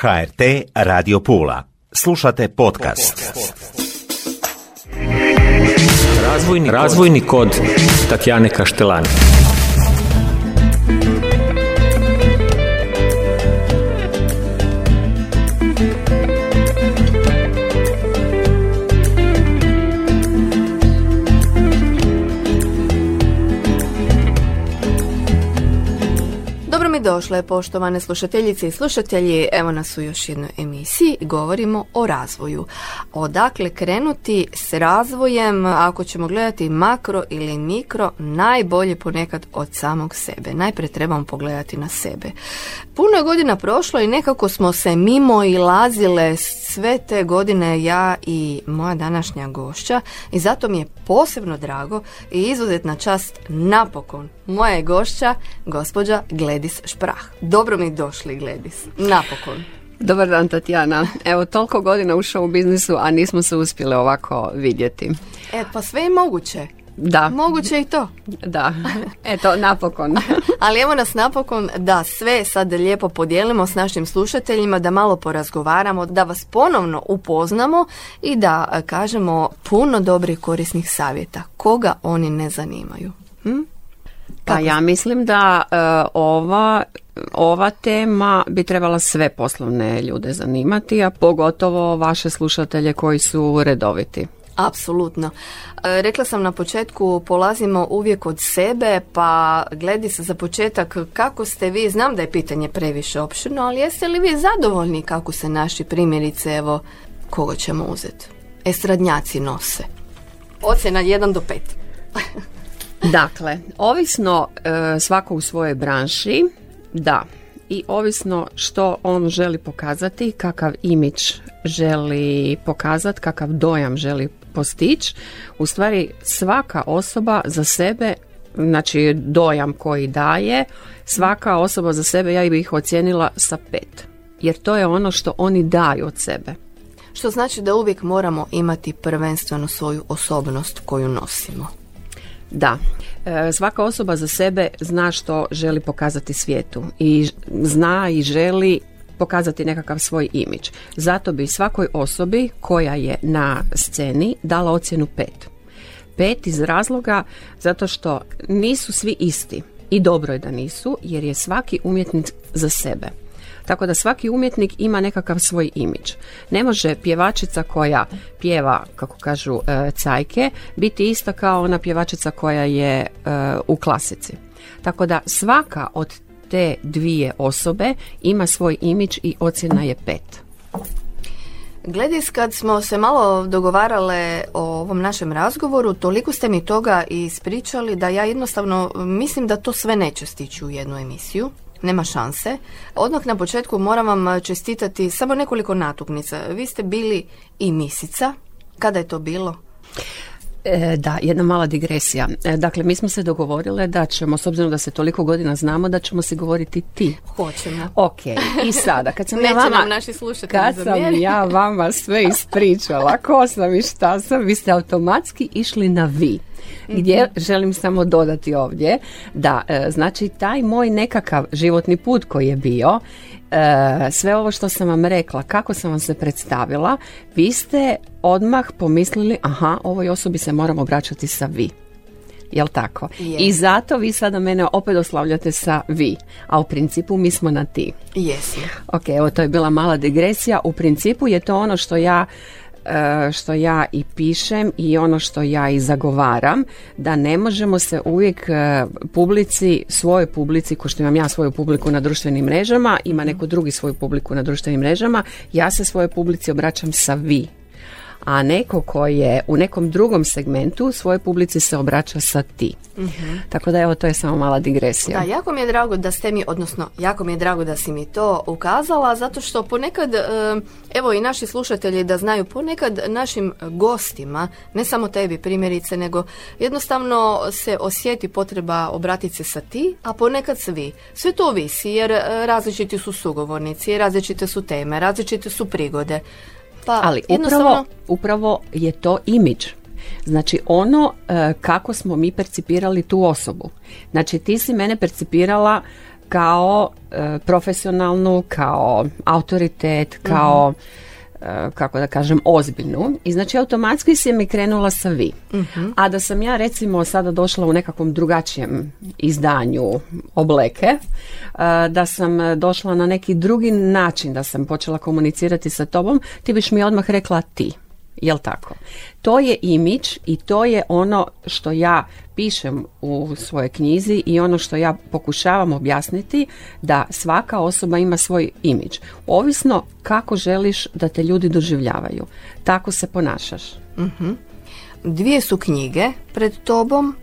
HRT Radio Pula. Slušate podcast. Razvojni, Razvojni kod Tatjane Kaštelani. Došle, poštovane slušateljice i slušatelji. Evo nas u još jednoj emisiji i govorimo o razvoju. Odakle krenuti s razvojem, ako ćemo gledati makro ili mikro, najbolje ponekad od samog sebe. Najprije trebamo pogledati na sebe. Puno je godina prošlo i nekako smo se mimo i lazile sve te godine ja i moja današnja gošća i zato mi je posebno drago i izuzetna čast napokon moja je gošća, gospođa Gledis Šprah. Dobro mi došli, Gledis. Napokon. Dobar dan Tatjana. Evo toliko godina ušao u biznisu, a nismo se uspjeli ovako vidjeti. E, pa sve je moguće. Da. Moguće i to. Da. Eto, napokon. Ali evo nas napokon da sve sad lijepo podijelimo s našim slušateljima, da malo porazgovaramo, da vas ponovno upoznamo i da e, kažemo puno dobrih korisnih savjeta. Koga oni ne zanimaju? Hm? Pa ja mislim da e, ova, ova tema bi trebala sve poslovne ljude zanimati, a pogotovo vaše slušatelje koji su redoviti. Apsolutno. E, rekla sam na početku, polazimo uvijek od sebe, pa gledi se za početak kako ste vi, znam da je pitanje previše opširno, ali jeste li vi zadovoljni kako se naši primjerice, evo, koga ćemo uzeti? Estradnjaci nose. Ocjena 1 do 5. Dakle, ovisno e, svako u svojoj branši, da, i ovisno što on želi pokazati, kakav imidž želi pokazati, kakav dojam želi postići, u stvari svaka osoba za sebe, znači dojam koji daje, svaka osoba za sebe ja bih ih ocijenila sa pet. Jer to je ono što oni daju od sebe. Što znači da uvijek moramo imati prvenstveno svoju osobnost koju nosimo. Da, e, svaka osoba za sebe zna što želi pokazati svijetu i zna i želi pokazati nekakav svoj imidž. Zato bi svakoj osobi koja je na sceni dala ocjenu pet. Pet iz razloga zato što nisu svi isti i dobro je da nisu jer je svaki umjetnik za sebe. Tako da svaki umjetnik ima nekakav svoj imidž. Ne može pjevačica koja pjeva, kako kažu, e, cajke, biti ista kao ona pjevačica koja je e, u klasici. Tako da svaka od te dvije osobe ima svoj imidž i ocjena je pet. Gledis, kad smo se malo dogovarale o ovom našem razgovoru, toliko ste mi toga ispričali da ja jednostavno mislim da to sve neće stići u jednu emisiju nema šanse. Odmah na početku moram vam čestitati samo nekoliko natuknica. Vi ste bili i misica. Kada je to bilo? E, da, jedna mala digresija. E, dakle, mi smo se dogovorile da ćemo, s obzirom da se toliko godina znamo, da ćemo se govoriti ti. Hoćemo. Ok, i sada, kad sam ja vama... naši slušatelji Kad sam ja vama sve ispričala, ko sam i šta sam, vi ste automatski išli na vi. Gdje Mhm. želim samo dodati ovdje da e, znači taj moj nekakav životni put koji je bio e, sve ovo što sam vam rekla, kako sam vam se predstavila, vi ste odmah pomislili, aha, ovoj osobi se moram obraćati sa vi. Jel tako? Je. I zato vi sada mene opet oslavljate sa vi, a u principu mi smo na ti. Jesi. Ok, evo to je bila mala digresija. U principu je to ono što ja što ja i pišem i ono što ja i zagovaram da ne možemo se uvijek e, publici, svojoj publici, ko što imam ja svoju publiku na društvenim mrežama, ima neko drugi svoju publiku na društvenim mrežama, ja se svojoj publici obraćam sa vi. A neko ko je u nekom drugom segmentu svojoj publici se obraća sa ti. Tako da evo to je samo mala digresija. Da, jako mi je drago da ste mi, odnosno jako mi je drago da si mi to ukazala, zato što ponekad, e, evo i naši slušatelji da znaju, ponekad našim gostima, ne samo tebi primjerice, nego jednostavno se osjeti potreba obratiti se sa ti, a ponekad svi. Sve to ovisi jer e, različiti su sugovornici, različite su teme, različite su prigode. Pa Ali jednostavno, upravo, upravo je to imidž. Znači ono e, kako smo mi percipirali tu osobu. Znači ti si mene percipirala kao e, profesionalnu, kao autoritet, kao e, kako da kažem, ozbiljnu. I znači automatski se mi krenula sa vi. A da sam ja recimo sada došla u nekakvom drugačijem izdanju obleke, e, da sam došla na neki drugi način, da sam počela komunicirati sa tobom, ti biš mi odmah rekla ti. Jel tako? To je imidž i to je ono što ja pišem u svojoj knjizi i ono što ja pokušavam objasniti da svaka osoba ima svoj imidž. Ovisno kako želiš da te ljudi doživljavaju. Tako se ponašaš. Dvije su knjige pred tobom.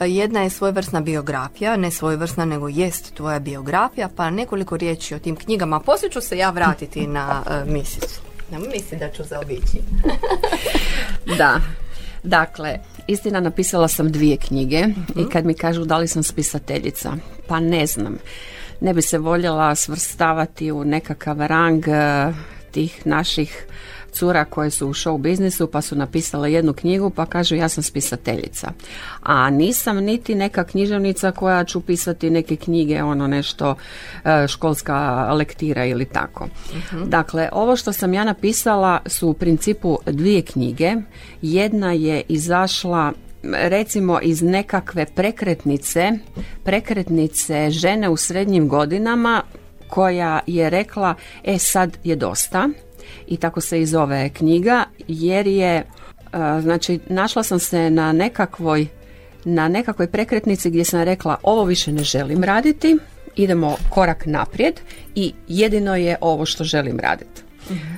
Jedna je svojevrsna biografija, ne svojevrsna nego jest tvoja biografija, pa nekoliko riječi o tim knjigama. Poslije ću se ja vratiti na uh, misicu. Ne misli da ću zaobići. Da. Dakle, istina napisala sam dvije knjige i kad mi kažu da li sam spisateljica, pa ne znam. Ne bi se voljela svrstavati u nekakav rang eh, tih naših cura koje su u show biznisu pa su napisale jednu knjigu pa kažu ja sam spisateljica. A nisam niti neka književnica koja ću pisati neke knjige, ono nešto e, školska lektira ili tako. Dakle, ovo što sam ja napisala su u principu dvije knjige. Jedna je izašla recimo iz nekakve prekretnice, prekretnice žene u srednjim godinama koja je rekla e sad je dosta i tako se i zove knjiga jer je e, znači našla sam se na nekakvoj na nekakvoj prekretnici gdje sam rekla ovo više ne želim raditi idemo korak naprijed i jedino je ovo što želim raditi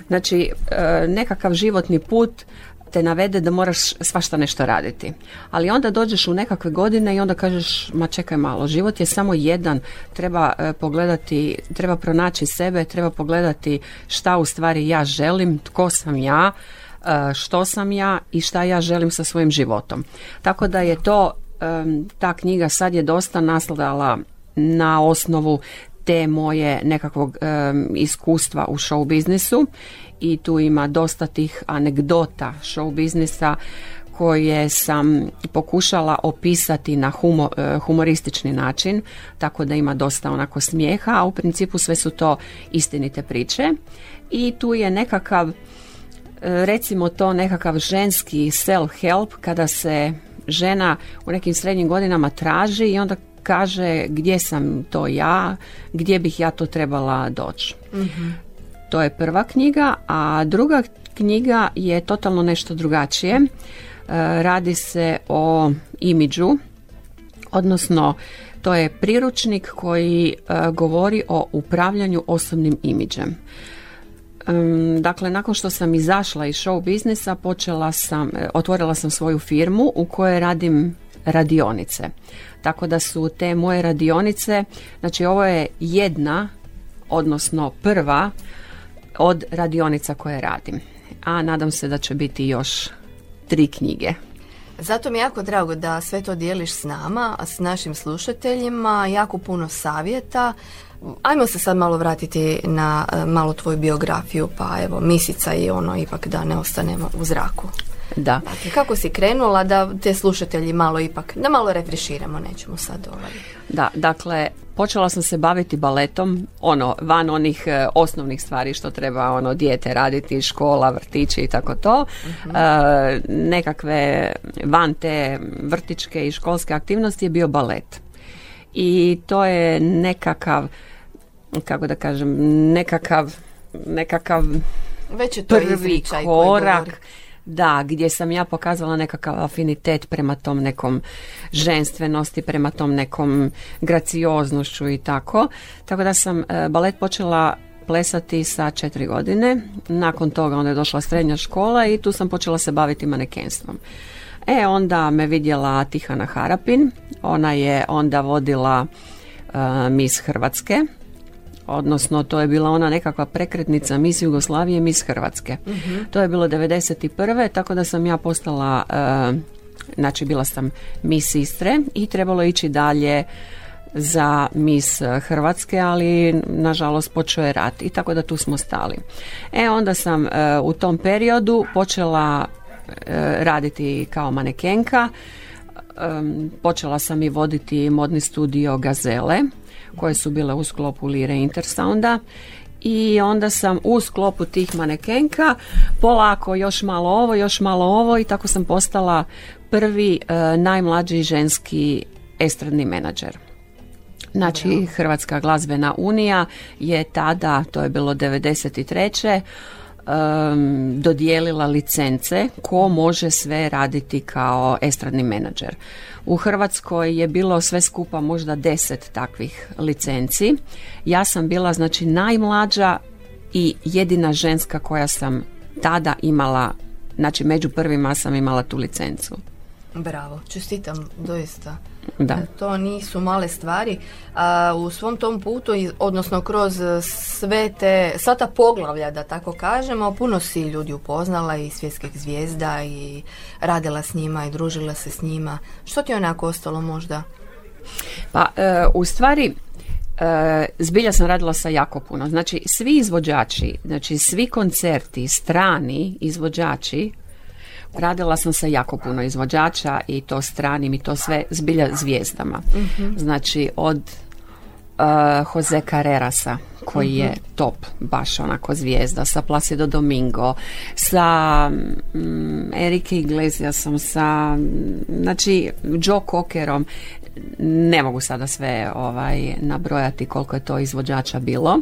znači e, nekakav životni put te navede da moraš svašta nešto raditi. Ali onda dođeš u nekakve godine i onda kažeš, ma čekaj malo, život je samo jedan, treba e, pogledati, treba pronaći sebe, treba pogledati šta u stvari ja želim, tko sam ja, e, što sam ja i šta ja želim sa svojim životom. Tako da je to, e, ta knjiga sad je dosta nasladala na osnovu te moje nekakvog iskustva u show biznisu i tu ima dosta tih anegdota show biznisa koje sam pokušala opisati na e, humoristični način, tako da ima dosta onako smijeha, a u principu sve su to istinite priče. I tu je nekakav, e, recimo to nekakav ženski self-help kada se žena u nekim srednjim godinama traži i onda kaže gdje sam to ja, gdje bih ja to trebala doći. To je prva knjiga, a druga knjiga je totalno nešto drugačije. E, radi se o imidžu, odnosno to je priručnik koji e, govori o upravljanju osobnim imidžem. Dakle, nakon što sam izašla iz show biznisa, počela sam, e, otvorila sam svoju firmu u kojoj radim radionice. Tako da su te moje radionice, znači ovo je jedna, odnosno prva od radionica koje radim. A nadam se da će biti još tri knjige. Zato mi je jako drago da sve to dijeliš s nama, s našim slušateljima, jako puno savjeta. Ajmo se sad malo vratiti na e, malo tvoju biografiju, pa evo, misica i ono ipak da ne ostanemo u zraku. Da. Dakle, kako si krenula da te slušatelji malo ipak, da malo refreširamo, nećemo sad ovaj. Da, dakle, počela sam se baviti baletom, ono, van onih e, osnovnih stvari što treba ono dijete raditi, škola, vrtići i tako to. E, nekakve van te vrtičke i školske aktivnosti je bio balet. I to je nekakav, kako da kažem, nekakav, nekakav Već je to prvi korak da, gdje sam ja pokazala nekakav afinitet prema tom nekom ženstvenosti, prema tom nekom gracioznošću i tako. Tako da sam e, balet počela plesati sa četiri godine. Nakon toga onda je došla srednja škola i tu sam počela se baviti manekenstvom. E, onda me vidjela Tihana Harapin. Ona je onda vodila uh, Miss Hrvatske odnosno to je bila ona nekakva prekretnica Mis Jugoslavije, Mis Hrvatske. To je bilo 91. tako da sam ja postala, uh, znači bila sam Mis Istre i trebalo ići dalje za mis Hrvatske, ali nažalost počeo je rat i tako da tu smo stali. E onda sam uh, u tom periodu počela uh, raditi kao manekenka, počela sam i voditi modni studio Gazele koje su bile u sklopu Lire Intersounda i onda sam u sklopu tih manekenka polako još malo ovo, još malo ovo i tako sam postala prvi e, najmlađi ženski estradni menadžer. Znači Hrvatska glazbena unija je tada, to je bilo 93 um, dodijelila licence ko može sve raditi kao estradni menadžer. U Hrvatskoj je bilo sve skupa možda deset takvih licenci. Ja sam bila znači najmlađa i jedina ženska koja sam tada imala, znači među prvima sam imala tu licencu. Bravo, čestitam doista. Da. To nisu male stvari. A u svom tom putu, odnosno kroz sve te, sva ta poglavlja, da tako kažemo, puno si ljudi upoznala i svjetskih zvijezda i radila s njima i družila se s njima. Što ti je onako ostalo možda? Pa, e, u stvari, e, zbilja sam radila sa jako puno. Znači, svi izvođači, znači svi koncerti, strani izvođači Radila sam sa jako puno izvođača i to stranim i to sve zbilja zvijezdama. Znači od uh, Jose Carrerasa koji je top, baš onako zvijezda, sa Placido Domingo, sa mm, Erike Iglesiasom, sa znači Joe Cockerom, ne mogu sada sve ovaj nabrojati koliko je to izvođača bilo.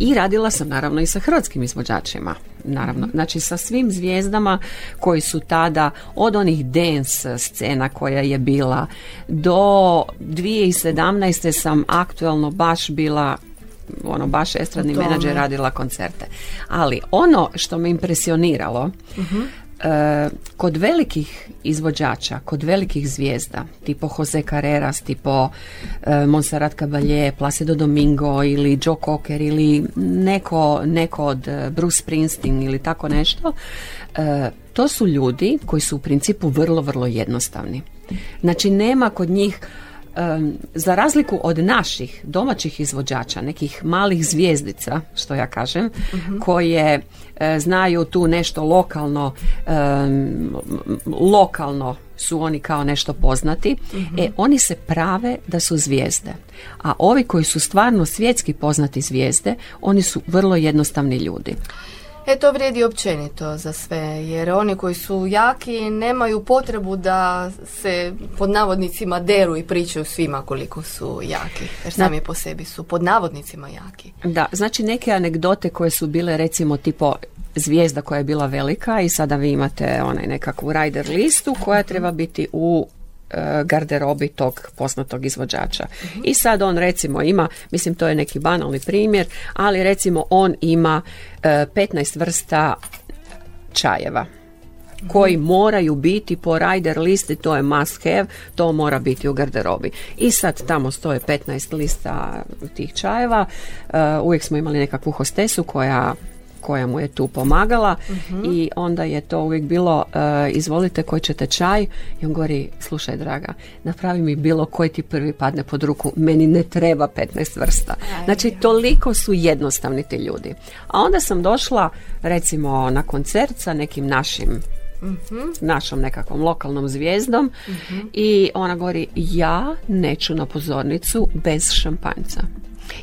I radila sam naravno i sa hrvatskim izvođačima. Naravno, znači sa svim zvijezdama koji su tada od onih dance scena koja je bila do 2017. sam aktualno baš bila ono baš estradni menadžer radila koncerte. Ali ono što me impresioniralo E, kod velikih izvođača, kod velikih zvijezda, tipo Jose Carreras, tipo e, Montserrat Caballé, Placido Domingo ili Joe Cocker ili neko, neko od e, Bruce Springsteen ili tako nešto, to su ljudi koji su u principu vrlo, vrlo jednostavni. Znači nema kod njih za razliku od naših domaćih izvođača, nekih malih zvijezdica, što ja kažem, koje e, znaju tu nešto lokalno, lokalno su oni kao nešto poznati, e oni se prave da su zvijezde. A ovi koji su stvarno svjetski poznati zvijezde, oni su vrlo jednostavni ljudi. E to vrijedi općenito za sve, jer oni koji su jaki nemaju potrebu da se pod navodnicima deru i pričaju svima koliko su jaki, jer sami po sebi su pod navodnicima jaki. Da, znači neke anegdote koje su bile recimo tipo zvijezda koja je bila velika i sada vi imate onaj nekakvu rider listu koja treba biti u garderobi tog poznatog izvođača. I sad on recimo ima, mislim to je neki banalni primjer, ali recimo on ima 15 e, vrsta čajeva koji moraju biti po rider listi, to je must have, to mora biti u garderobi. I sad tamo stoje 15 lista tih čajeva, uh, uvijek smo imali nekakvu hostesu koja koja mu je tu pomagala i onda je to uvijek bilo uh, izvolite koji ćete čaj? I on govori slušaj draga napravi mi bilo koji ti prvi padne pod ruku meni ne treba 15 vrsta. Znači toliko su jednostavni ti ljudi. A onda sam došla recimo na koncert sa nekim našim našom nekakvom lokalnom zvijezdom i ona govori ja neću na pozornicu bez šampanjca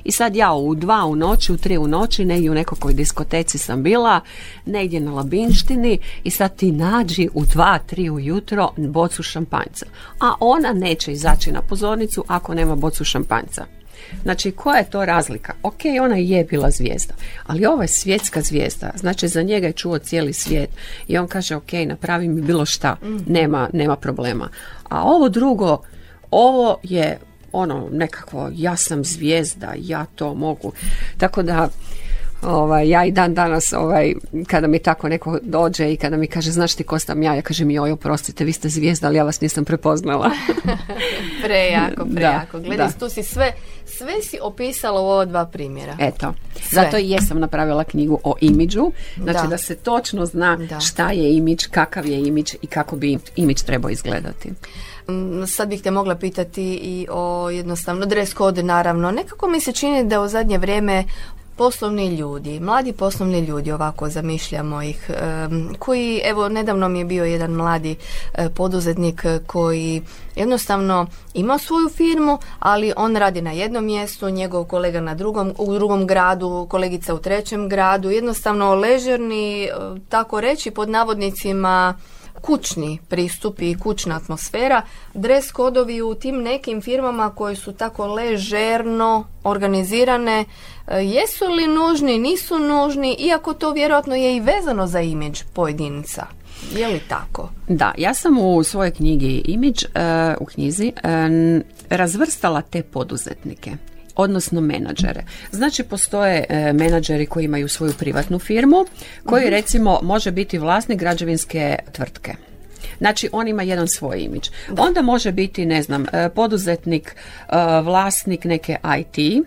i sad ja u dva u noći, u tri u noći, negdje u nekakvoj diskoteci sam bila, negdje na Labinštini i sad ti nađi u dva, tri ujutro bocu šampanjca. A ona neće izaći na pozornicu ako nema bocu šampanjca. Znači, koja je to razlika? Ok, ona je bila zvijezda, ali ovo je svjetska zvijezda. Znači, za njega je čuo cijeli svijet. I on kaže, ok, napravi mi bilo šta, nema, nema problema. A ovo drugo, ovo je ono nekako ja sam zvijezda, ja to mogu. Tako da Ovaj, ja i dan danas ovaj, kada mi tako neko dođe i kada mi kaže znaš ti ko sam ja, ja kažem joj oprostite vi ste zvijezda ali ja vas nisam prepoznala. prejako, prejako. Gledaj, tu si sve, sve si opisala u ova dva primjera. Eto, zato i jesam napravila knjigu o imidžu, znači da, se točno zna šta je imidž, kakav je imidž i kako bi imidž trebao izgledati. Sad bih te mogla pitati i o jednostavno dress code naravno. Nekako mi se čini da u zadnje vrijeme poslovni ljudi, mladi poslovni ljudi, ovako zamišljamo ih, koji, evo, nedavno mi je bio jedan mladi e, poduzetnik koji jednostavno ima svoju firmu, ali on radi na jednom mjestu, njegov kolega na drugom, u drugom gradu, kolegica u trećem gradu, jednostavno ležerni, e, tako reći, pod navodnicima kućni pristup i kućna atmosfera, dres kodovi u tim nekim firmama koje su tako ležerno organizirane, e, jesu li nužni, nisu nužni, iako to vjerojatno je i vezano za imidž pojedinca. Je li tako? Da, ja sam u svojoj knjigi Imidž, e, u knjizi, e, razvrstala te poduzetnike odnosno menadžere. Znači postoje e, menadžeri koji imaju svoju privatnu firmu, koji mhm. recimo može biti vlasnik građevinske tvrtke. Znači on ima jedan svoj imidž. Onda može biti, ne znam, e, poduzetnik, e, vlasnik neke IT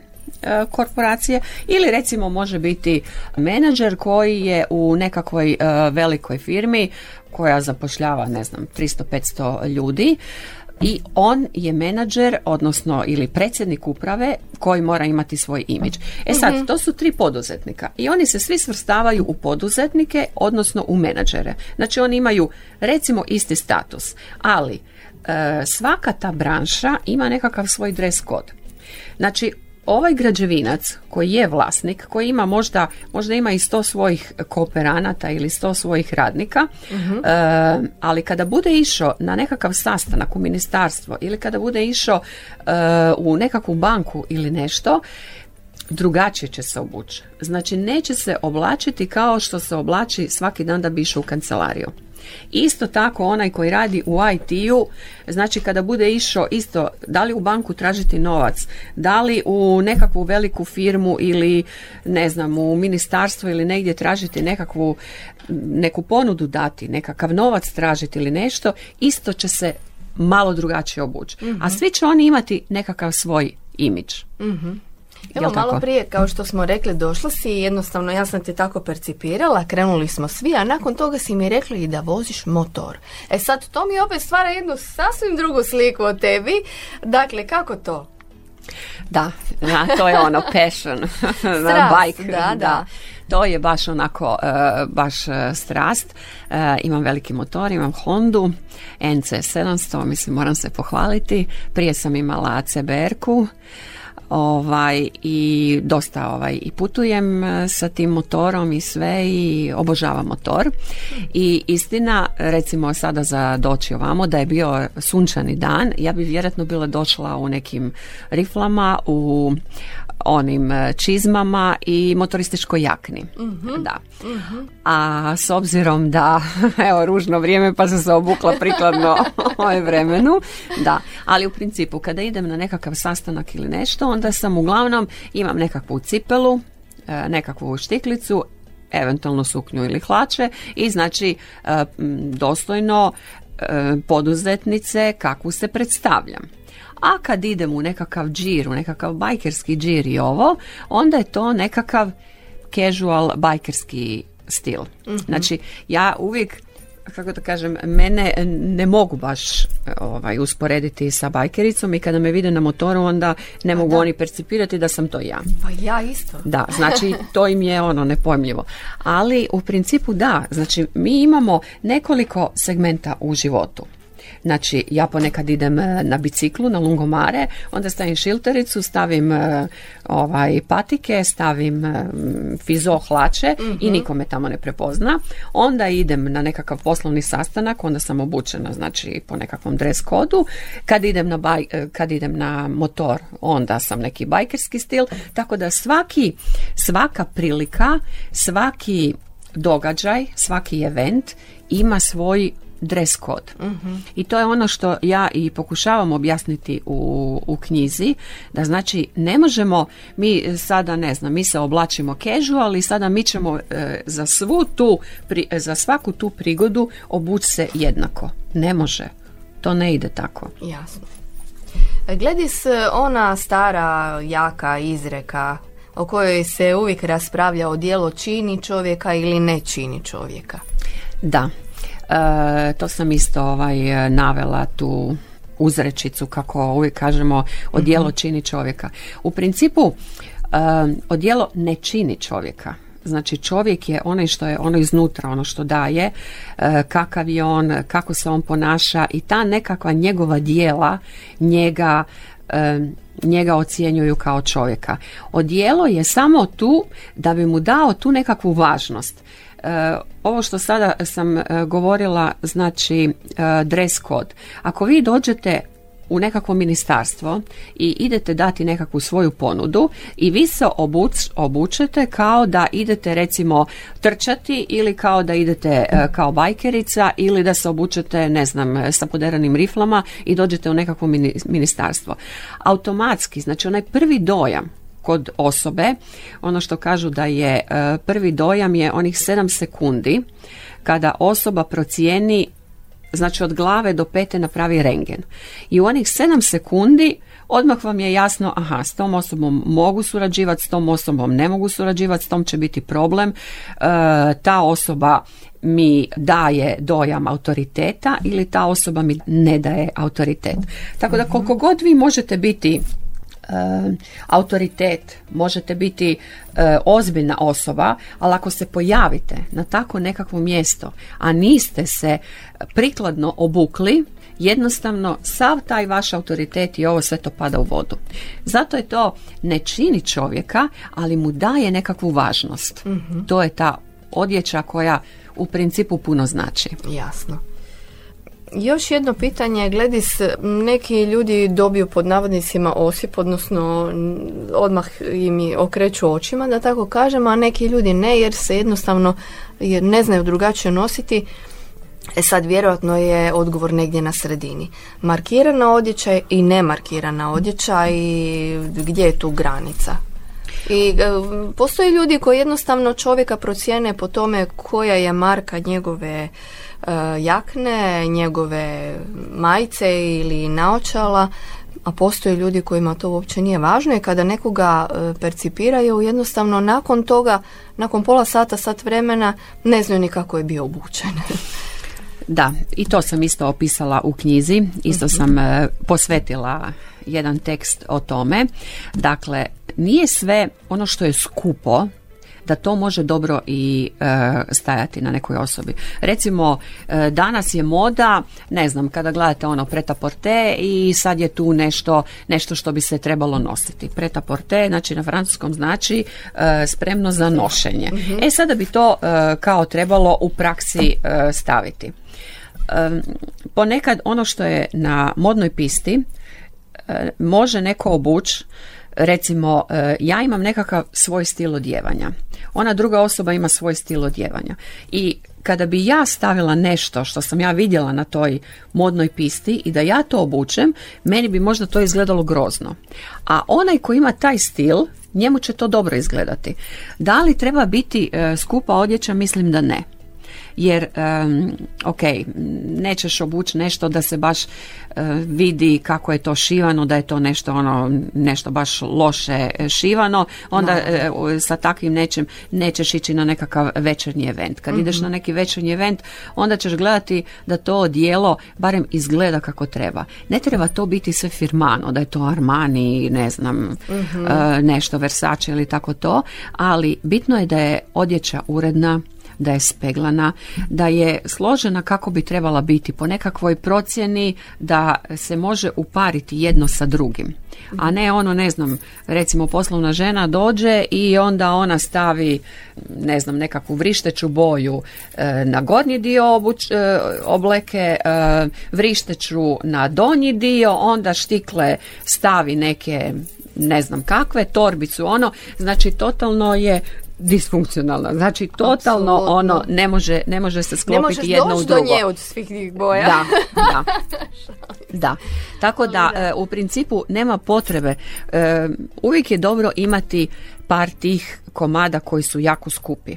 korporacije ili recimo može biti menadžer koji je u nekakvoj velikoj firmi koja zapošljava ne znam 300-500 ljudi i on je menadžer, odnosno ili predsjednik uprave koji mora imati svoj imidž. E sad, mhm. to su tri poduzetnika i oni se svi svrstavaju u poduzetnike, odnosno u menadžere. Znači oni imaju recimo isti status, ali e, svaka ta branša ima nekakav svoj dress kod. Znači, ovaj građevinac koji je vlasnik, koji ima možda, možda ima i sto svojih kooperanata ili sto svojih radnika, mhm. eh, ali kada bude išao na nekakav sastanak u ministarstvo ili kada bude išao uh, u nekakvu banku ili nešto, drugačije će se obući. Znači neće se oblačiti kao što se oblači svaki dan da bi išao u kancelariju. Isto tako onaj koji radi u IT-u, znači kada bude išao isto, da li u banku tražiti novac, da li u nekakvu veliku firmu ili ne znam u ministarstvo ili negdje tražiti nekakvu neku ponudu dati, nekakav novac tražiti ili nešto, isto će se malo drugačije obući. A mhm. svi će oni imati nekakav svoj imidž. mm Evo malo prije, kao što smo rekli, došla si i jednostavno ja sam te tako percipirala, krenuli smo svi, a nakon toga si mi rekli i da voziš motor. E sad, to mi opet stvara jednu sasvim drugu sliku o tebi. Dakle, kako to? Da, da to je ono passion, bike. Da, da. To je baš onako, e, baš e, strast. E, imam veliki motor, imam Hondu, NC 700, mislim moram se pohvaliti. Prije sam imala CBR-ku, ovaj i dosta ovaj i putujem e, sa tim motorom i sve i obožavam motor. I istina recimo sada za doći ovamo da je bio sunčani dan ja bi vjerojatno bila došla u nekim riflama u onim e, čizmama i motorističkoj jakni. Mhm. Da. Mhm. A s obzirom da, evo, ružno vrijeme pa sam se obukla prikladno ovaj vremenu, da. Ali u principu kada idem na nekakav sastanak ili nešto, onda sam uglavnom, imam nekakvu cipelu, e, nekakvu štiklicu, eventualno suknju ili hlače i znači e, dostojno poduzetnice kakvu se predstavljam. A kad idem u nekakav džir, u nekakav bajkerski džir i ovo, onda je to nekakav casual bajkerski stil. mm Znači, ja uvijek kako da kažem, mene ne mogu baš ovaj, usporediti sa bajkericom i kada me vide na motoru onda ne mogu oni percipirati da sam to ja. Pa ja isto. Da, znači to im je ono nepojmljivo. Ali u principu da, znači mi imamo nekoliko segmenta u životu. Znači, ja ponekad idem e, na biciklu, na lungomare, onda stavim šiltericu, stavim e, ovaj patike, stavim e, fizo hlače i mhm. niko me tamo ne prepozna. Onda idem na nekakav poslovni sastanak, onda sam obučena, znači, po nekakvom dress kodu. Kad idem na, baj, kad idem na motor, onda sam neki bajkerski stil. Tako da svaki, svaka prilika, svaki događaj, svaki event ima svoj dress kod. I to je ono što ja i pokušavam objasniti u, u knjizi, da znači ne možemo, mi sada ne znam, mi se oblačimo casual i sada mi ćemo e, za svu tu, za svaku tu prigodu obući se jednako. Ne može. To ne ide tako. Jasno. Gledis ona stara jaka izreka o kojoj se uvijek raspravlja o dijelo čini čovjeka ili ne čini čovjeka. Da, E, to sam isto ovaj, navela tu uzrečicu kako uvijek kažemo o mhm. djelo čini čovjeka. U principu odijelo ne čini čovjeka. Znači čovjek je onaj što je ono iznutra, ono što daje, e, kakav je on, kako se on ponaša i ta nekakva njegova dijela njega e, njega ocjenjuju kao čovjeka. Odijelo je samo tu da bi mu dao tu nekakvu važnost. E, ovo što sada sam govorila, znači dress code. Ako vi dođete u nekakvo ministarstvo i idete dati nekakvu svoju ponudu i vi se obuč, obučete kao da idete recimo trčati ili kao da idete kao bajkerica ili da se obučete ne znam sa poderanim riflama i dođete u nekakvo ministarstvo. Automatski, znači onaj prvi dojam kod osobe, ono što kažu da je e, prvi dojam je onih 7 sekundi kada osoba procijeni znači od glave do pete napravi rengen. I u onih 7 sekundi odmah vam je jasno, aha, s tom osobom mogu surađivati, s tom osobom ne mogu surađivati, s tom će biti problem. E, ta osoba mi daje dojam autoriteta ili ta osoba mi ne daje autoritet. Tako da koliko god vi možete biti autoritet, možete biti e, ozbiljna osoba, ali ako se pojavite na tako nekakvo mjesto, a niste se prikladno obukli, jednostavno sav taj vaš autoritet i ovo sve to pada u vodu. Zato je to ne čini čovjeka, ali mu daje nekakvu važnost. Mhm. To je ta odjeća koja u principu puno znači. Jasno. Još jedno pitanje, gledis, neki ljudi dobiju pod navodnicima osip, odnosno odmah im okreću očima, da tako kažem, a neki ljudi ne, jer se jednostavno jer ne znaju drugačije nositi. E sad, vjerojatno je odgovor negdje na sredini. Markirana odjeća i nemarkirana odjeća i gdje je tu granica? I e, postoje ljudi koji jednostavno čovjeka procijene po tome koja je marka njegove jakne, njegove majice ili naočala, a postoje ljudi kojima to uopće nije važno i kada nekoga e, percipiraju jednostavno nakon toga, nakon pola sata, sat vremena ne znaju ni kako je bio obučen. Da, i to sam isto opisala u knjizi, isto mhm. sam e, posvetila jedan tekst o tome. Dakle, nije sve ono što je skupo da to može dobro i e, stajati na nekoj osobi. Recimo, e, danas je moda, ne znam, kada gledate ono preta porte i sad je tu nešto, nešto što bi se trebalo nositi. Preta porte, znači na francuskom znači e, spremno za nošenje. Mhm. E sada bi to kao trebalo u praksi staviti. Ponekad ono što je na modnoj pisti može neko obući recimo e, ja imam nekakav svoj stil odjevanja ona druga osoba ima svoj stil odjevanja i kada bi ja stavila nešto što sam ja vidjela na toj modnoj pisti i da ja to obučem, meni bi možda to izgledalo grozno. A onaj ko ima taj stil, njemu će to dobro izgledati. Da li treba biti e, skupa odjeća? Mislim da ne jer um, ok, nećeš obući nešto da se baš vidi kako je to šivano, da je to nešto ono nešto baš loše šivano, onda e, sa takvim nečim nećeš ići na nekakav večernji event. Kad ideš mhm. na neki večernji event, onda ćeš gledati da to dijelo barem izgleda kako treba. Ne treba to biti sve firmano, da je to Armani, ne znam, mhm. e, nešto Versace ili tako to, ali bitno je da je odjeća uredna, da je speglana, da je složena kako bi trebala biti po nekakvoj procjeni da se može upariti jedno sa drugim. A ne ono, ne znam, recimo poslovna žena dođe i onda ona stavi, ne znam, nekakvu vrišteću boju e, na gornji dio obuč, e, obleke, e, vrišteću na donji dio, onda štikle stavi neke ne znam kakve, torbicu, ono, znači totalno je disfunkcionalna. Znači totalno ono ne može, ne može se sklopiti jedno u drugo. do nje od svih tih boja. Da, da. da. Tako da, e, u principu nema potrebe. E, uvijek je dobro imati par tih komada koji su jako skupi. E,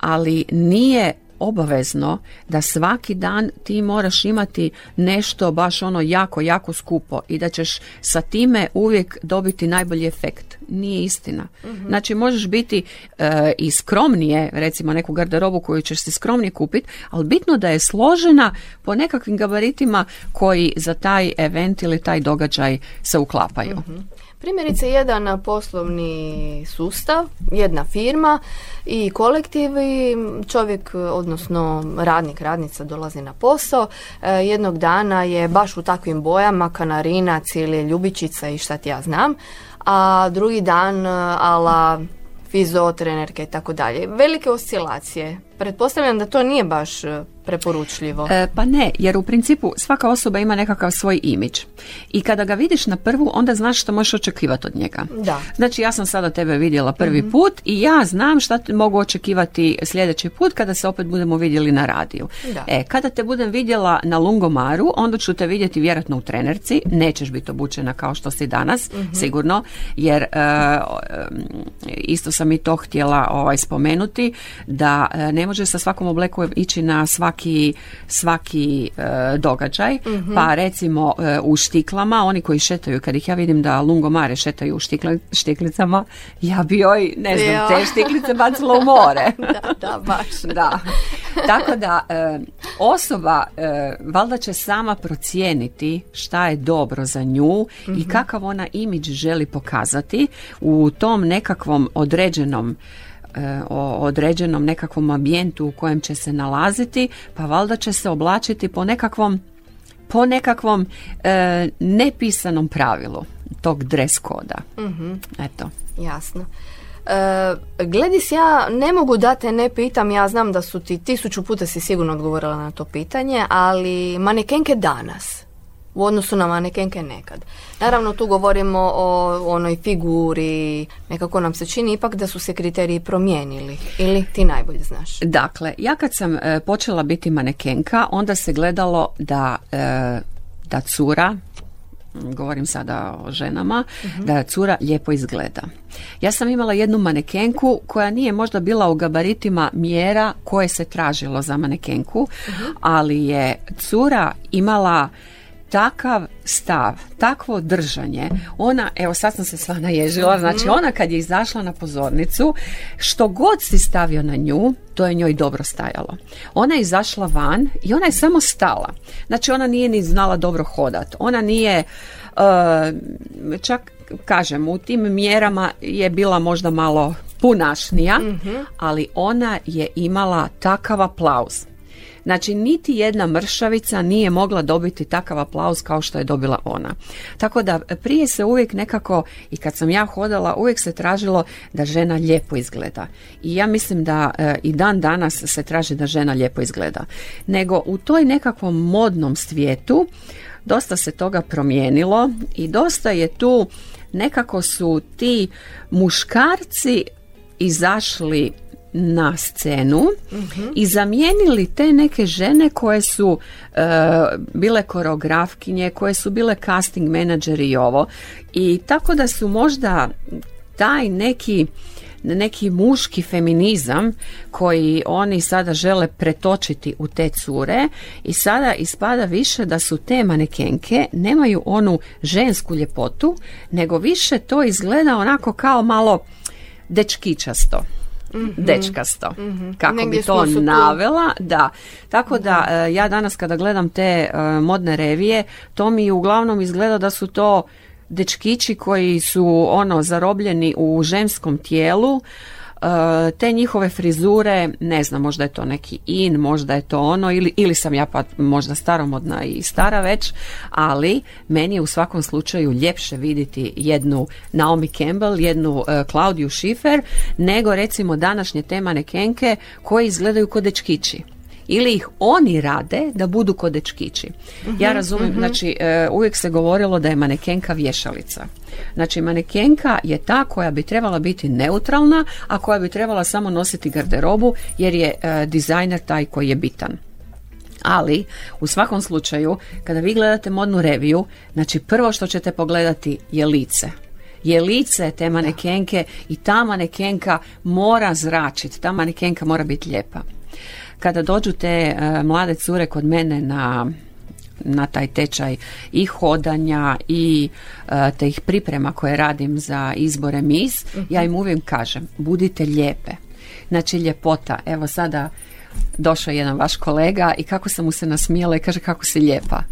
ali nije obavezno da svaki dan ti moraš imati nešto baš ono jako, jako skupo i da ćeš sa time uvijek dobiti najbolji efekt. Nije istina. Mhm. Znači možeš biti e, i skromnije, recimo neku garderobu koju ćeš se skromnije kupiti, ali bitno da je složena po nekakvim gabaritima koji za taj event ili taj događaj se uklapaju. Mhm. Primjerice, jedan poslovni sustav, jedna firma i kolektiv i čovjek, odnosno radnik, radnica dolazi na posao. E, jednog dana je baš u takvim bojama kanarinac ili ljubičica i šta ti ja znam, a drugi dan ala fizotrenerke i tako dalje. Velike oscilacije. Pretpostavljam da to nije baš e, preporučljivo. E, pa ne, jer u principu svaka osoba ima nekakav svoj imidž. I kada ga vidiš na prvu, onda znaš što možeš očekivati od njega. Da. Znači ja sam sada tebe vidjela prvi mhm. put i ja znam šta mogu očekivati sljedeći put kada se opet budemo vidjeli na radiju. Da. E, kada te budem vidjela na Lungomaru, onda ću te vidjeti vjerojatno u trenerci, nećeš biti obučena kao što si danas, mhm. sigurno, jer e, isto sam i to htjela ovaj, spomenuti, da e, ne može sa svakom oblekom ići na svaki, svaki e, događaj, mhm. pa recimo e, u štiklama, oni koji šetaju, kad ih ja vidim da lungomare šetaju u štiklicama, ja bi joj, ne znam, te štiklice bacila u more. da, da, baš. da. Tako da, e, osoba valjda će sama procijeniti šta je dobro za nju i mhm. kakav ona imidž želi pokazati u tom nekakvom određenom E, o određenom nekakvom ambijentu u kojem će se nalaziti, pa valjda će se oblačiti po nekakvom po nekakvom e, nepisanom pravilu tog dress koda. mm Eto. Jasno. E, gledis, ja ne mogu da te ne pitam, ja znam da su ti tisuću puta si sigurno odgovorila na to pitanje, ali manekenke danas, u odnosu na manekenke nekad. Naravno tu govorimo o onoj figuri, nekako nam se čini ipak da su se kriteriji promijenili ili ti najbolje znaš? Dakle, ja kad sam e, počela biti manekenka, onda se gledalo da, e, da cura, govorim sada o ženama, uh da cura lijepo izgleda. Ja sam imala jednu manekenku koja nije možda bila u gabaritima mjera koje se tražilo za manekenku, mhm. ali je cura imala takav stav, takvo držanje, ona, evo sad sam se sva naježila, znači ona kad je izašla na pozornicu, što god si stavio na nju, to je njoj dobro stajalo. Ona je izašla van i ona je samo stala. Znači ona nije ni znala dobro hodat. Ona nije, uh, čak kažem, u tim mjerama je bila možda malo punašnija, mhm. ali ona je imala takav aplauz Znači, niti jedna mršavica nije mogla dobiti takav aplauz kao što je dobila ona. Tako da prije se uvijek nekako, i kad sam ja hodala, uvijek se tražilo da žena lijepo izgleda. I ja mislim da e, i dan danas se traži da žena lijepo izgleda. Nego u toj nekakvom modnom svijetu dosta se toga promijenilo i dosta je tu nekako su ti muškarci izašli na scenu i zamijenili te neke žene koje su e, bile koreografkinje, koje su bile casting menadžeri i ovo. I tako da su možda taj neki neki muški feminizam koji oni sada žele pretočiti u te cure i sada ispada više da su te manekenke nemaju onu žensku ljepotu nego više to izgleda onako kao malo dečkičasto mm dečkasto. mm Kako bi to navela, da. Tako da e, ja danas kada gledam te e, modne revije, to mi uglavnom izgleda da su to dečkići koji su ono zarobljeni u ženskom tijelu te njihove frizure, ne znam, možda je to neki in, možda je to ono, ili, ili sam ja pa možda staromodna i stara već, ali meni je u svakom slučaju ljepše vidjeti jednu Naomi Campbell, jednu uh, Claudiu Schiffer, nego recimo današnje temane kenke koji izgledaju kod dečkići ili ih oni rade da budu kod dečkići. ja mhm, razumijem, mhm. znači e, uvijek se govorilo da je manekenka vješalica. Znači manekenka je ta koja bi trebala biti neutralna, a koja bi trebala samo nositi garderobu jer je e, dizajner taj koji je bitan. Ali, u svakom slučaju, kada vi gledate modnu reviju, znači prvo što ćete pogledati je lice je lice te manekenke i ta manekenka mora zračiti, ta manekenka mora biti lijepa kada dođu te e, mlade cure kod mene na na taj tečaj i hodanja i uh, te ih priprema koje radim za izbore mis, ja im uvijek kažem, budite lijepe. Znači ljepota, evo sada došao je jedan vaš kolega i kako sam mu se nasmijela i kaže kako si lijepa.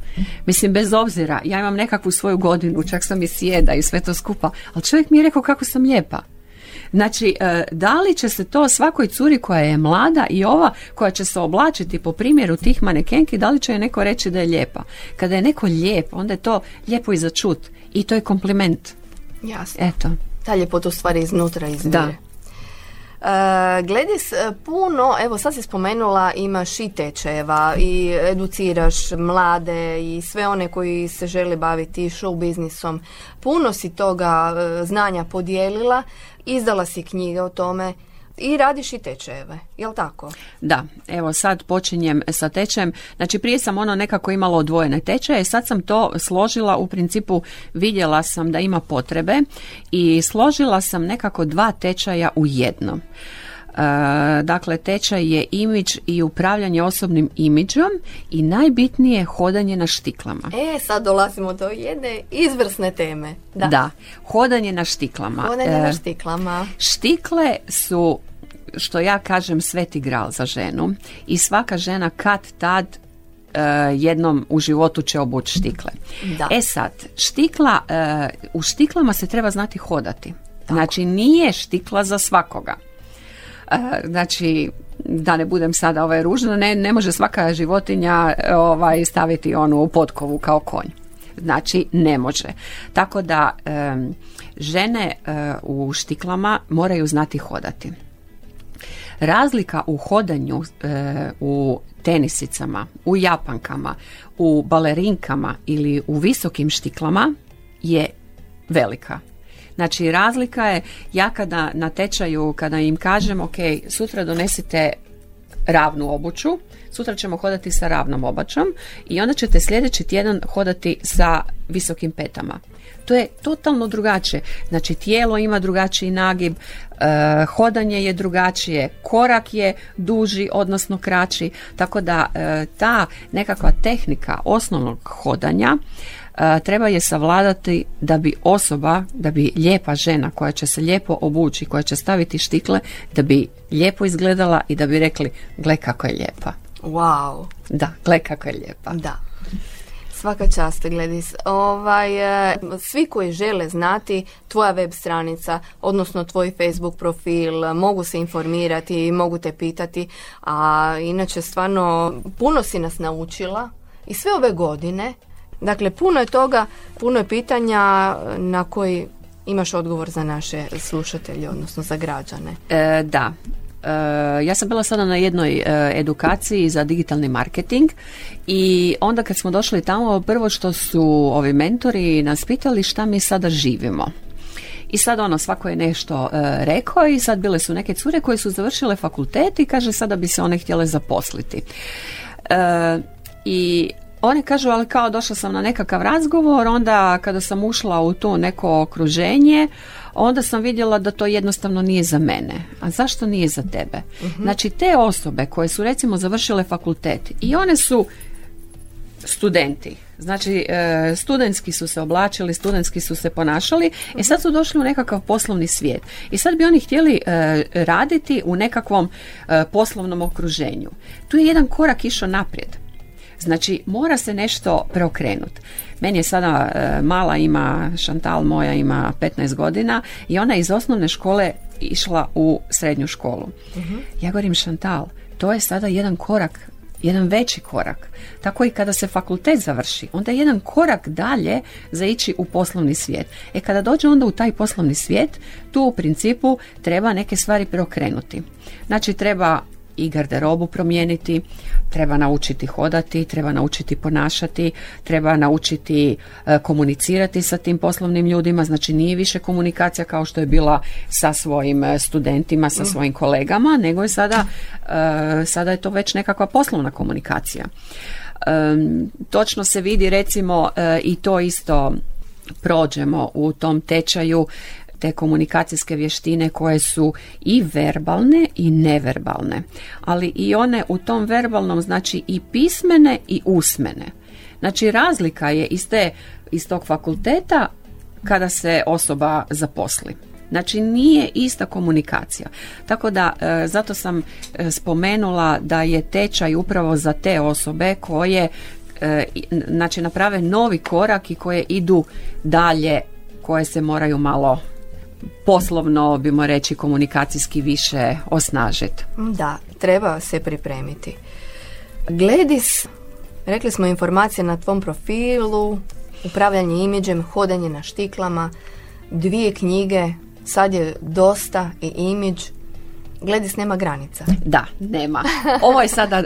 Mislim, bez obzira, ja imam nekakvu svoju godinu, čak sam i sjeda i sve to skupa, ali čovjek mi je rekao kako sam lijepa. Znači, e, da li će se to svakoj curi koja je mlada i ova koja će se oblačiti po primjeru tih manekenki, da li će je neko reći da je lijepa? Kada je neko lijep, onda je to lijepo i za čut i to je kompliment. Jasno. Eto. Ta ljepota u stvari iznutra izvire. Da. E, glede s puno, evo sad si spomenula imaš i tečajeva i educiraš mlade i sve one koji se žele baviti show biznisom. Puno si toga e, znanja podijelila, izdala si knjige o tome i radiš i tečajeve, jel tako? Da, evo sad počinjem sa tečajem. Znači prije sam ono nekako imala odvojene tečaje, sad sam to složila, u principu vidjela sam da ima potrebe i složila sam nekako dva tečaja u jedno. E, dakle, tečaj je imidž i upravljanje osobnim imidžom i najbitnije hodanje na štiklama. E, sad dolazimo do jedne izvrsne teme. Da, Da, hodanje na štiklama. Hodanje na E, štiklama. Štikle su, što ja kažem, sveti gral za ženu i svaka žena kad tad e, jednom u životu će obući štikle. Da. E sad, štikla, e, u štiklama se treba znati hodati. Znači, nije štikla za svakoga. Znači, da ne budem sada ovaj ružna, ne, ne može svaka životinja ovaj staviti onu potkovu kao konj. Znači, ne može. Tako da žene e, u štiklama moraju znati hodati. Razlika u hodanju e, u tenisicama, u japankama, u balerinkama ili u visokim štiklama je velika. Znači razlika je, ja kada na tečaju, kada im kažem, ok, sutra donesite ravnu obuću, sutra ćemo hodati sa ravnom obačom i onda ćete sljedeći tjedan hodati sa visokim petama. To je totalno drugačije. Znači tijelo ima drugačiji nagib, e, hodanje je drugačije, korak je duži, odnosno kraći, tako da e, ta nekakva tehnika osnovnog hodanja e, treba je savladati da bi osoba, da bi lijepa žena koja će se lijepo obući, koja će staviti štikle, da bi lijepo izgledala i da bi rekli gle kako je lijepa. Wow. Da, gle kako je lijepa. Da. Svaka čast, Gledis. Ovaj, e, svi koji žele znati tvoja web stranica, odnosno tvoj Facebook profil, mogu se informirati mogu te pitati, a inače stvarno puno si nas naučila i sve ove godine. Dakle, puno je toga, puno je pitanja na koji imaš odgovor za naše slušatelje, odnosno za građane. E, da. E, ja sam bila sada na jednoj e, edukaciji za digitalni marketing i onda kad smo došli tamo, prvo što su ovi mentori nas pitali šta mi sada živimo. I sad ono, svako je nešto e, rekao i sad bile su neke cure koje su završile fakultet i kaže sada bi se one htjele zaposliti. E, I one kažu, ali kao došla sam na nekakav razgovor, onda kada sam ušla u to neko okruženje, onda sam vidjela da to jednostavno nije za mene. A zašto nije za tebe? Znači, te osobe koje su recimo završile fakultet i one su studenti. Znači, e, studentski su se oblačili, studentski su se ponašali i sad su došli u nekakav poslovni svijet. I sad bi oni htjeli e, raditi u nekakvom e, poslovnom okruženju. Tu je jedan korak išao naprijed. Znači, mora se nešto preokrenuti. Meni je sada e, mala ima, Šantal moja ima 15 godina i ona je iz osnovne škole išla u srednju školu. Ja govorim Šantal, to je sada jedan korak jedan veći korak. Tako i kada se fakultet završi, onda je jedan korak dalje za ići u poslovni svijet. E kada dođe onda u taj poslovni svijet, tu u principu treba neke stvari preokrenuti. Znači treba i garderobu promijeniti, treba naučiti hodati, treba naučiti ponašati, treba naučiti e, komunicirati sa tim poslovnim ljudima, znači nije više komunikacija kao što je bila sa svojim e, studentima, sa svojim kolegama, nego je sada, e, sada je to već nekakva poslovna komunikacija. Točno se vidi recimo i to isto prođemo u tom tečaju te komunikacijske vještine koje su i verbalne i neverbalne, ali i one u tom verbalnom znači i pismene i usmene. Znači razlika je iz, te, iz tog fakulteta kada se osoba zaposli. Znači nije ista komunikacija. Tako da e, zato sam e, spomenula da je tečaj upravo za te osobe koje e, znači naprave novi korak i koje idu dalje koje se moraju malo poslovno, bimo reći, komunikacijski više osnažiti. Da, treba se pripremiti. Gledis, rekli smo informacije na tvom profilu, upravljanje imidžem, hodanje na štiklama, dvije knjige, sad je dosta i imidž, Gledis nema granica. Da, nema. Ovo je sada e,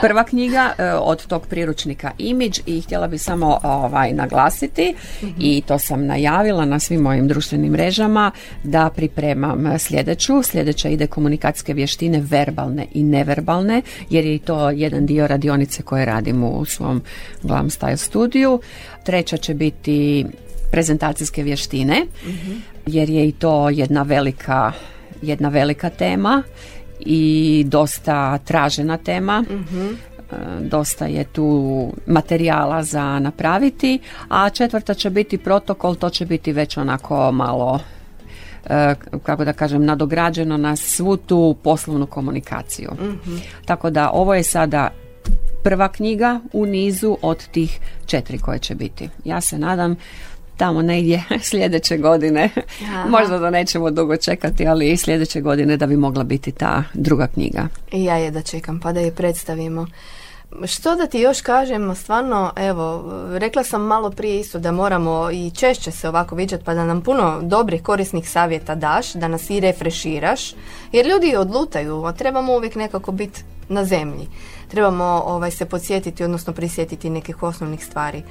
prva knjiga e, od tog priručnika Image i htjela bih samo ovaj naglasiti i to sam najavila na svim mojim društvenim mrežama da pripremam sljedeću. Sljedeća ide komunikacijske vještine verbalne i neverbalne jer je i to jedan dio radionice koje radim u svom Glam Style studiju. Treća će biti prezentacijske vještine jer je i to jedna velika jedna velika tema i dosta tražena tema. E, dosta je tu materijala za napraviti, a četvrta će biti protokol, to će biti već onako malo e, kako da kažem, nadograđeno na svu tu poslovnu komunikaciju. Tako da ovo je sada prva knjiga u nizu od tih četiri koje će biti. Ja se nadam tamo negdje sljedeće godine. Možda da nećemo dugo čekati, ali i sljedeće godine da bi mogla biti ta druga knjiga. I ja je da čekam, pa da je predstavimo. Što da ti još kažem, stvarno, evo, rekla sam malo prije isto da moramo i češće se ovako viđati pa da nam puno dobrih korisnih savjeta daš, da nas i refreširaš, jer ljudi odlutaju, a trebamo uvijek nekako biti na zemlji. Trebamo ovaj, se podsjetiti, odnosno prisjetiti nekih osnovnih stvari.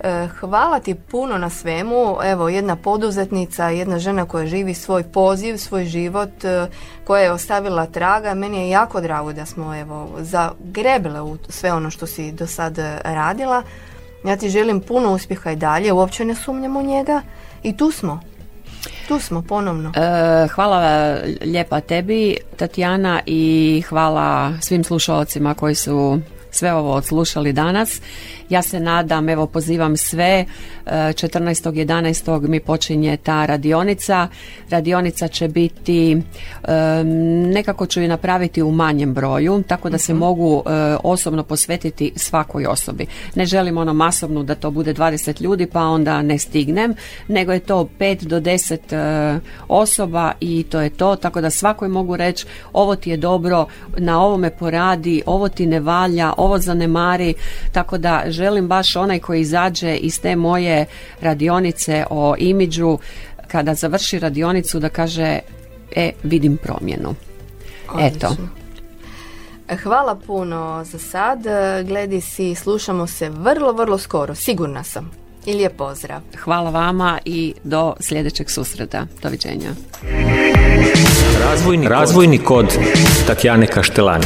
E, hvala ti puno na svemu. Evo, jedna poduzetnica, jedna žena koja živi svoj poziv, svoj život, e, koja je ostavila traga. Meni je jako drago da smo evo, zagrebile u sve ono što si do sad radila. Ja ti želim puno uspjeha i dalje, uopće ne sumnjam u njega i tu smo. Tu smo ponovno. E, hvala lijepa tebi, Tatjana, i hvala svim slušalcima koji su sve ovo odslušali danas ja se nadam, evo pozivam sve, 14.11. E, mi počinje ta radionica. Radionica će biti, nekako ću ju napraviti u manjem broju, tako da se mhm. mogu e, osobno posvetiti svakoj osobi. Ne želim ono masovno da to bude 20 ljudi pa onda ne stignem, nego je to 5 do 10 e, osoba i to je to, tako da svakoj mogu reći ovo ti je dobro, na ovome poradi, ovo ti ne valja, ovo zanemari, tako da želim baš onaj koji izađe iz te moje radionice o imidžu kada završi radionicu da kaže e vidim promjenu. Eto. Hvala puno za sad. Gledi si, slušamo se vrlo, vrlo skoro. Sigurna sam. I lijep pozdrav. Hvala vama i do sljedećeg susreta. Doviđenja. Razvojni, Razvojni kod Tatjane Kaštelani.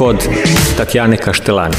Kod Tatjane Kaštelani.